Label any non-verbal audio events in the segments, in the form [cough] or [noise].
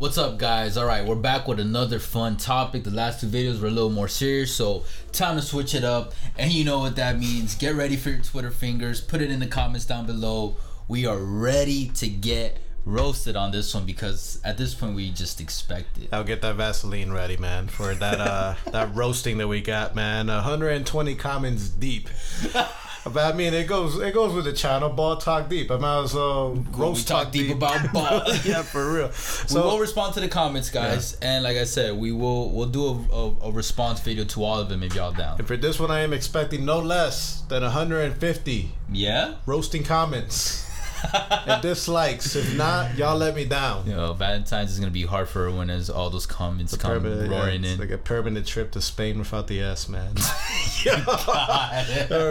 What's up, guys? All right, we're back with another fun topic. The last two videos were a little more serious, so time to switch it up. And you know what that means. Get ready for your Twitter fingers. Put it in the comments down below. We are ready to get roasted on this one because at this point we just expect it. I'll get that Vaseline ready, man, for that uh [laughs] that roasting that we got, man. 120 comments deep. [laughs] But I mean, it goes it goes with the channel. Ball talk deep. I might as well roast we talk deep, about ball. [laughs] yeah, for real. we will respond to the comments, guys, and like I said, we will we'll do a, a, a response video to all of them if y'all down. and for this one, I am expecting no less than 150 Yeah. roasting comments and dislikes. If not, y'all let me down. You know, Valentine's is gonna be hard for her when as all those comments come yeah, roaring it's in. like a permanent trip to Spain without the ass, man. [laughs] [laughs] All right, all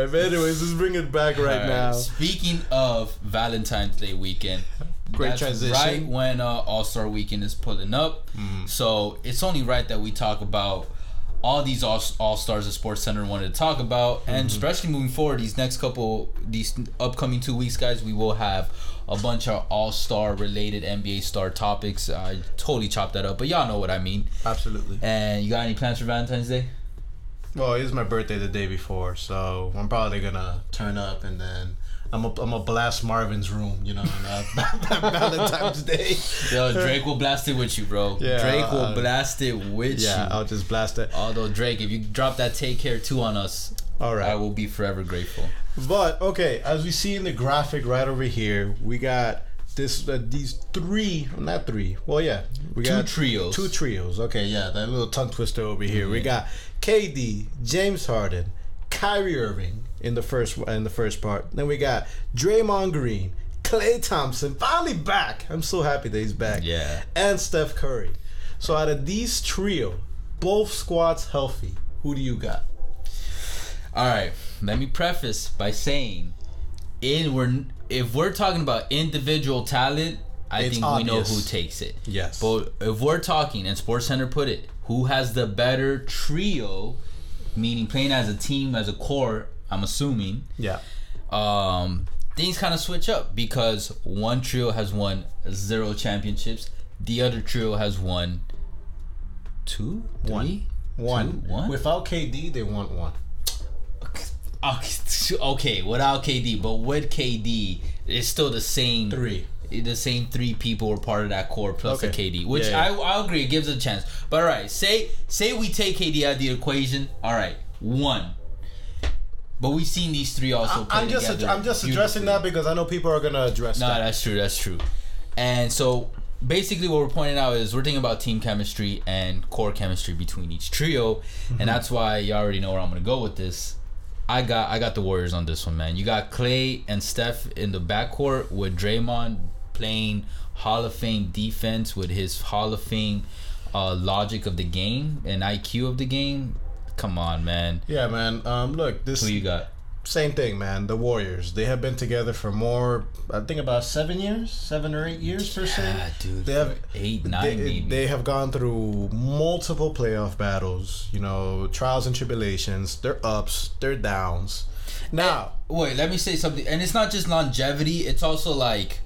right. But anyways, let's bring it back right, Alright, now. Speaking of Valentine's Day weekend, Great that's transition. Right when uh, All Star Weekend is pulling up, Mm-hmm. so it's only right that we talk about all these All All Stars that SportsCenter wanted to talk about, and Mm-hmm. especially moving forward, these next couple, these upcoming two weeks, guys, we will have a bunch of All Star related NBA star topics. I totally chopped that up, but y'all know what I mean. Absolutely. And you got any plans for Valentine's Day? Well, it's my birthday the day before, so I'm probably gonna turn up and then I'm a, I'm a blast Marvin's room, you know, [laughs] uh, Valentine's Day. Yo, Drake will blast it with you, bro. Yeah, Drake will uh, blast it with Yeah, you. I'll just blast it. Although Drake, if you drop that take care two on us, All I will be forever grateful. But okay, as we see in the graphic right over here, we got this uh, these three, not three. Well, yeah, we Two got trios. Two trios. Okay, yeah, that little tongue twister over here. We got KD, James Harden, Kyrie Irving in the first in the first part. Then we got Draymond Green, Klay Thompson, finally back. I'm so happy that he's back. Yeah. And Steph Curry. So out of these trio, both squads healthy. Who do you got? All right, let me preface by saying, in we're if we're talking about individual talent, I It's think we know who takes it. Yes. But if we're talking, and SportsCenter put it, who has the better trio, meaning playing as a team, as a core, I'm assuming, Yeah. um, things kind of switch up because one trio has won zero championships, the other trio has won two, One. three, One. two, one. Without KD, they want one. Okay, [laughs] okay, without KD, but with KD, it's still the same Three. The same three people were part of that core plus Okay. the KD, which Yeah, yeah. I I agree it gives a chance. But all right, say say we take KD out of the equation. All right, one. But we've seen these three also. play I'm just together I'm just addressing that because I know people are gonna address No, that. that's true. That's true. And so basically, what we're pointing out is we're thinking about team chemistry and core chemistry between each trio, Mm-hmm. and that's why you already know where I'm gonna go with this. I got I got the Warriors on this one, man. You got Klay and Steph in the backcourt with Draymond playing Hall of Fame defense with his Hall of Fame uh, logic of the game and IQ of the game. Come on, man. Yeah, man. Um, look, this Who you got? same thing, man. The Warriors. They have been together for more. I think about seven years, seven or eight years per se. Ah, dude, They have eight, nine, they, maybe. they have gone through multiple playoff battles. You know, trials and tribulations. Their ups, their downs. Now, Wait, let me say something. And it's not just longevity, it's also like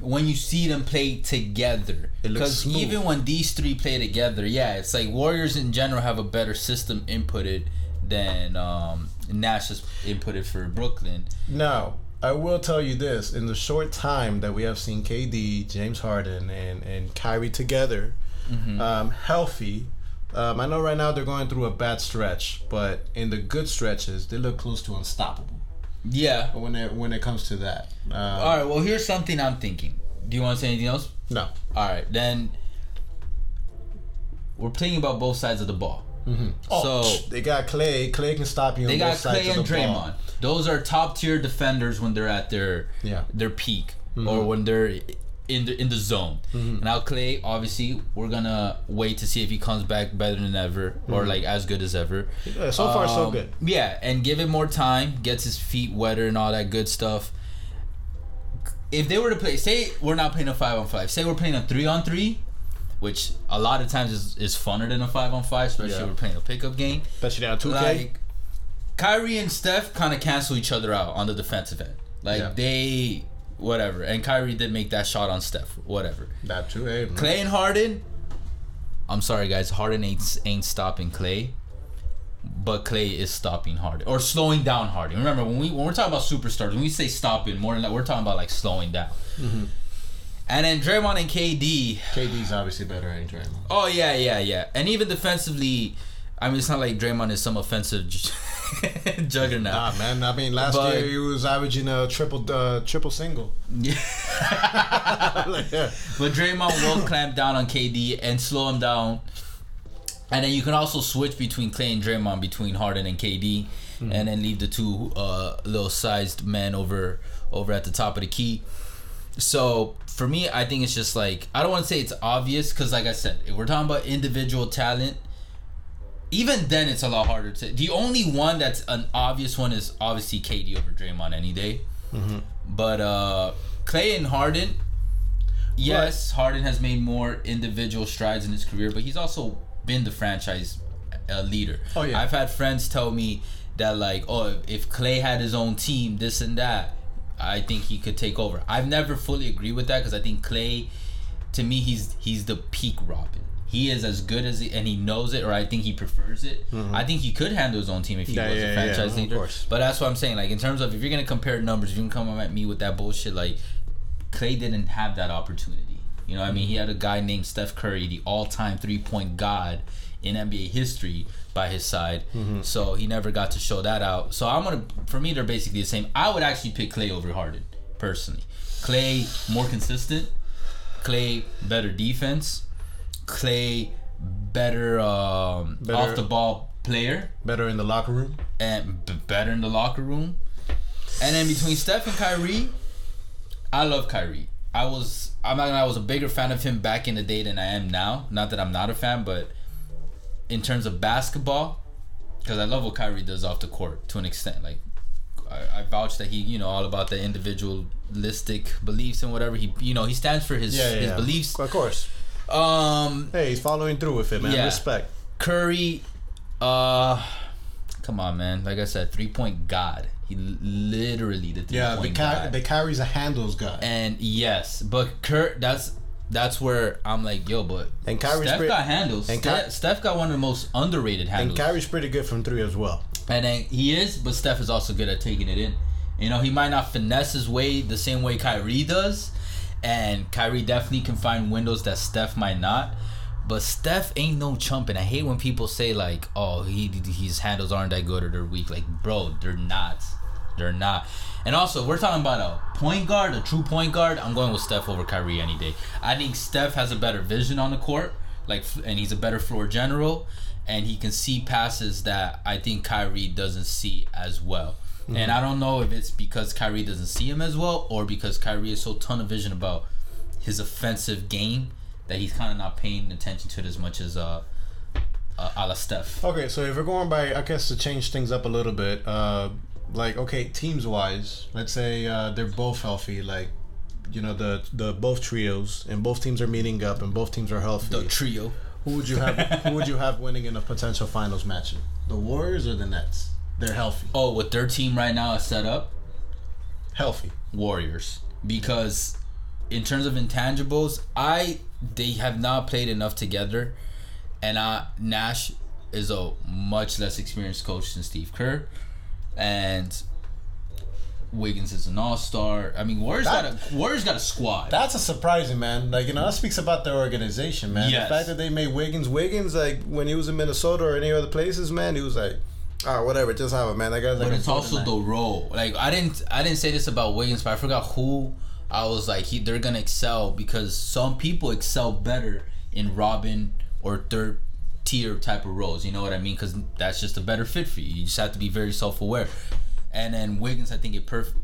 when you see them play together. Because even when these three play together, yeah, it's like Warriors in general have a better system inputted than um, Nash has inputted for Brooklyn. Now, I will tell you this: in the short time that we have seen KD, James Harden, and and Kyrie together, Mm-hmm. um, healthy. Um, I know right now they're going through a bad stretch, but in the good stretches, they look close to unstoppable. Yeah. When it when it comes to that, um, All right, well, here's something I'm thinking. Do you want to say anything else? no, All right, then we're playing about both sides of the ball. oh, So they got Klay. Klay can stop you. They on got both Klay of and Draymond. ball. Those are top tier defenders when they're at their Yeah. their peak Mm-hmm. or when they're in the in the zone. Now Klay, obviously, we're gonna wait to see if he comes back better than ever or like as good as ever. Yeah, so far, so Um, good. Yeah, and give it more time, gets his feet wetter and all that good stuff. If they were to play, say we're not playing a five on five, say we're playing a three on three, which a lot of times is, is funner than a five on five, especially Yeah. if we're playing a pickup game. Especially now, two K. Like Kyrie and Steph kind of cancel each other out on the defensive end. Like Yeah. they whatever. And Kyrie did make that shot on Steph, whatever. That too, hey. Klay and Harden. I'm sorry, guys. Harden ain't ain't stopping Klay, but Klay is stopping Harden or slowing down Harden. Remember when we when we're talking about superstars, when we say stopping, more than that, we're talking about like slowing down. Mm-hmm. And then Draymond and KD. KD's obviously better at Draymond. Oh yeah, yeah, yeah. And even defensively, I mean, it's not like Draymond is some offensive [laughs] [laughs] juggernaut. Nah, man. I mean, last But- year he was averaging a triple, uh, triple single. Yeah. [laughs] Like, yeah. But Draymond will clamp down on KD and slow him down. And then you can also switch between Klay and Draymond, between Harden and KD, and then leave the two uh, little sized men over over at the top of the key. So for me, I think it's just like I don't want to say it's obvious because, like I said, if we're talking about individual talent, even then it's a lot harder to. The only one that's an obvious one is obviously KD over Draymond any day. But uh Klay and Harden, yes, Harden has made more individual strides in his career, but he's also been the franchise uh, leader. Oh, yeah. I've had friends tell me that like, oh, if Klay had his own team, this and that, I think he could take over. I've never fully agreed with that because I think Klay, to me, he's he's the peak Robin. He is as good as he, and he knows it, or I think he prefers it. I think he could handle his own team if he Mm-hmm. Yeah, was yeah, a yeah, franchise of leader. course. But that's what I'm saying. Like in terms of if you're gonna compare numbers, if you can come at me with that bullshit. Like Klay didn't have that opportunity. You know, what I mean, he had a guy named Steph Curry, the all-time three-point god in NBA history, by his side. Mm-hmm. So he never got to show that out. So I'm gonna, for me, they're basically the same. I would actually pick Klay over Harden personally. Klay more consistent. Klay better defense. Klay better, um, Better- off the ball player Better in the locker room. and b- better in the locker room. And then between Steph and Kyrie, I love Kyrie. I was I'm not gonna I was a bigger fan of him back in the day than I am now. Not that I'm not a fan, but in terms of basketball, because I love what Kyrie does off the court to an extent. Like I, I vouch that he, you know, all about the individualistic beliefs and whatever. He, you know, he stands for his Yeah, yeah, his yeah. beliefs. Of course. Um, Hey, he's following through with it, man. Yeah. Respect. Curry, uh, come on, man. Like I said, three point god. He literally the three Yeah, the, point ca- god. the carries a handles guy. and yes, but Kurt, that's that's where I'm like, yo, but And Kyrie's Steph pre- got handles. and Steph, Ky- Steph got one of the most underrated handles. And handles. Kyrie's pretty good from three as well. And then he is, but Steph is also good at taking it in. You know, he might not finesse his way the same way Kyrie does, and Kyrie definitely can find windows that Steph might not. But Steph ain't no chump, and I hate when people say like, "Oh, he his handles aren't that good or they're weak." Like, bro, they're not. They're not. And also, we're talking about a point guard, a true point guard. I'm going with Steph over Kyrie any day. I think Steph has a better vision on the court, like, and he's a better floor general, and he can see passes that I think Kyrie doesn't see as well. And I don't know if it's because Kyrie doesn't see him as well, or because Kyrie is so ton of vision about his offensive game that he's kind of not paying attention to it as much as uh, uh a la Steph. Okay, so if we're going by, I guess to change things up a little bit, uh, like okay, teams wise, let's say uh, they're both healthy, like you know the the both trios, and both teams are meeting up, and both teams are healthy. The trio. who would you have? who would you have winning in a potential finals matchup? The Warriors or the Nets? They're healthy, Oh, what their team right now is set up, healthy. Warriors. Because in terms of intangibles, I they have not played enough together, and uh, Nash is a much less experienced coach than Steve Kerr, and Wiggins is an all star. I mean, Warriors That- got a Warriors got a squad. That's a surprising man. Like you know, that speaks about their organization, man. Yes. The fact that they made Wiggins, Wiggins, like when he was in Minnesota or any other places, man, he was like, ah, whatever, just have it, man. That guy's like. but it's also quarterback." the role. Like I didn't I didn't say this about Wiggins, but I forgot who I was like he they're gonna excel because some people excel better in Robin or third tier type of roles. You know what I mean? Because that's just a better fit for you. You just have to be very self aware. And then Wiggins, I think it perfect.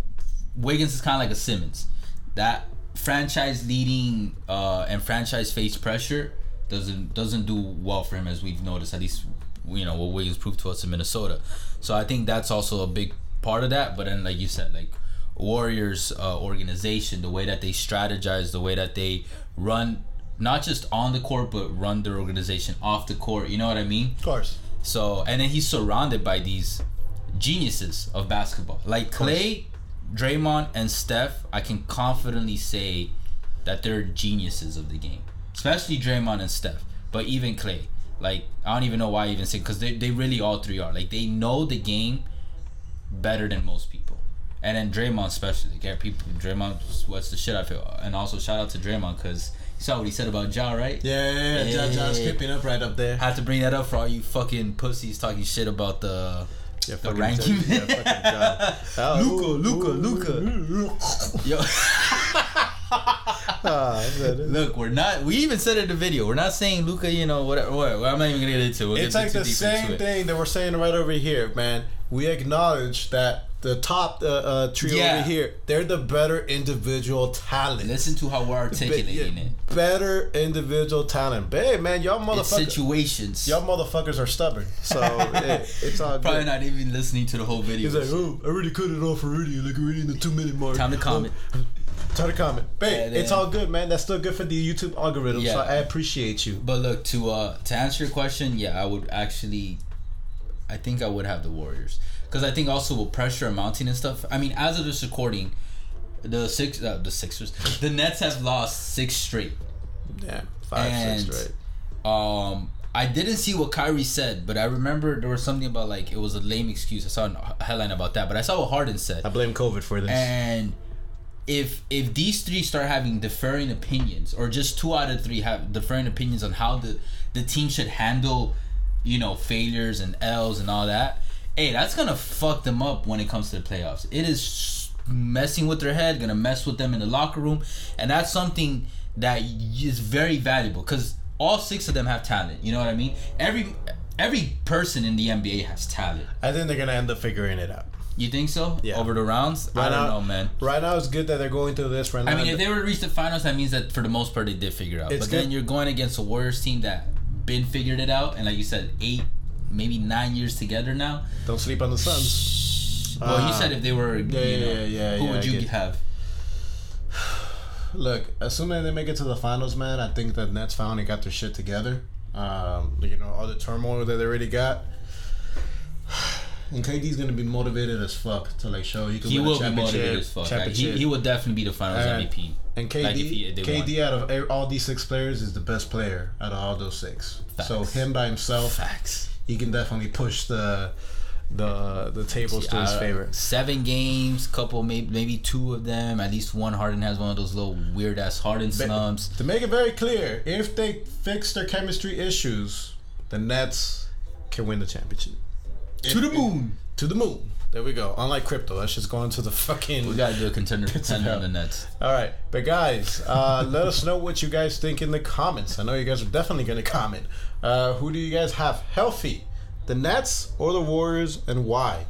Wiggins is kind of like a Simmons. That franchise leading uh, and franchise face pressure doesn't doesn't do well for him as we've noticed. At least you know what Wiggins proved to us in Minnesota. So I think that's also a big part of that. But then, like you said, like Warriors uh, organization, the way that they strategize, the way that they run, not just on the court, but run their organization off the court. You know what I mean? Of course. So and then he's surrounded by these geniuses of basketball. Like Klay Draymond and Steph, I can confidently say that they're geniuses of the game, especially Draymond and Steph. But even Klay, like I don't even know why I even say because they they really all three are like they know the game better than most people. And then Draymond especially, like, people Draymond what's the shit I feel, and also shout out to Draymond because you saw what he said about Ja, right? Yeah, yeah, yeah. Ja, Ja's creeping up right up there. Had to bring that up for all you fucking pussies talking shit about the Yeah, the ranking. Ja- yeah, fucking Ja. [laughs] Luka, ooh, Luka, Luka. Yo, [laughs] [laughs] look, we're not. We even said it in the video. We're not saying Luka. You know, whatever. What, I'm not even gonna get into. it. We'll It's like the same thing that we're saying right over here, man. We acknowledge that the top uh, uh, trio Yeah. over here, they're the better individual talent. Listen to how we're Be- articulating yeah, it. Better individual talent. Babe, man, y'all It's motherfuckers, situations. y'all motherfuckers are stubborn. So [laughs] hey, it's all Probably good. not even listening to the whole video. He's like, oh, I already cut it off already. Like already in the two minute mark. Time to comment. Time to comment. Babe, Yeah, it's all good, man. That's still good for the YouTube algorithm. So I appreciate you. But look, to uh to answer your question, yeah, I would actually, I think I would have the Warriors because I think also with pressure and mounting and stuff. I mean, as of this recording, the six uh, the Sixers, the Nets have lost six straight. Yeah, five, And- six, right? Um, I didn't see what Kyrie said, but I remember there was something about like it was a lame excuse. I saw a headline about that, but I saw what Harden said. I blame COVID for this. And if if these three start having differing opinions, or just two out of three have differing opinions on how the the team should handle, you know, failures and L's and all that, hey, that's gonna fuck them up when it comes to the playoffs. It is messing with their head, gonna mess with them in the locker room, and that's something that is very valuable because all six of them have talent. You know what I mean? Every every person in the NBA has talent. I think they're gonna end up figuring it out. You think so? Yeah. Over the rounds? I don't now, know, man. Right now, it's good that they're going through this. Right now, I mean, if they were to reach the finals, that means that for the most part they did figure it out. It's but then you're going against a Warriors team that been figured it out, and like you said, eight, maybe nine years together now. don't sleep on the Suns. Well, you Ah. said if they were, Yeah, you know, yeah, yeah, who yeah, would you have? [sighs] Look, assuming they make it to the finals, man, I think that Nets finally got their shit together. Um, you know, all the turmoil that they already got. And KD's gonna be motivated as fuck to like show he can He win a will be championship. motivated as fuck. Like, he, championship. he would definitely be the Finals And- MVP. And KD, Like, he- if they KD out of all these six players is the best player out of all those six. So him by himself, Facts. he can definitely push the the the tables to his Uh, favor. Seven games, couple maybe maybe two of them. At least one Harden has one of those little weird ass Harden slumps. To make it very clear, if they fix their chemistry issues, the Nets can win the championship. To the moon. To the moon. There we go. Unlike crypto, that's just going to the fucking. We gotta do a contender contender [laughs] on the Nets. All right, but guys, uh, [laughs] let us know what you guys think in the comments. I know you guys are definitely going to comment. Uh, who do you guys have healthy, the Nets or the Warriors, and why?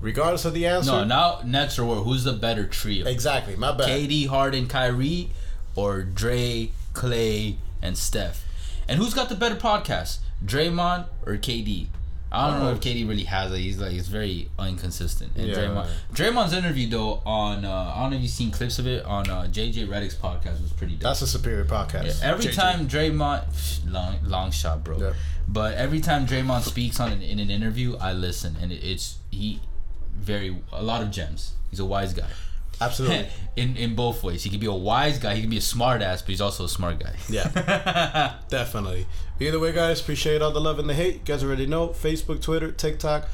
Regardless of the answer. No, now Nets or Warriors. Who's the better trio? Exactly. My bad. KD, Harden, Kyrie, or Dre, Klay, and Steph? And who's got the better podcast? Draymond or KD? I don't know if KD really has it. He's like it's very inconsistent. And Yeah. Draymond, Draymond's interview though on uh, I don't know if you've seen clips of it on uh, JJ Redick's podcast was pretty dope. That's a superior podcast. Every JJ. time Draymond, long long shot, bro. Yeah. But every time Draymond speaks on an, in an interview, I listen, and it, it's he very a lot of gems. He's a wise guy. Absolutely. [laughs] in in both ways, he can be a wise guy. He can be a smart ass, but he's also a smart guy. Yeah. [laughs] Definitely. Either way, guys, appreciate all the love and the hate. You guys already know Facebook, Twitter, TikTok,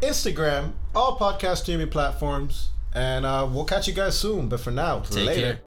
Instagram, all podcast streaming platforms. And uh, we'll catch you guys soon. But for now, Take later. care.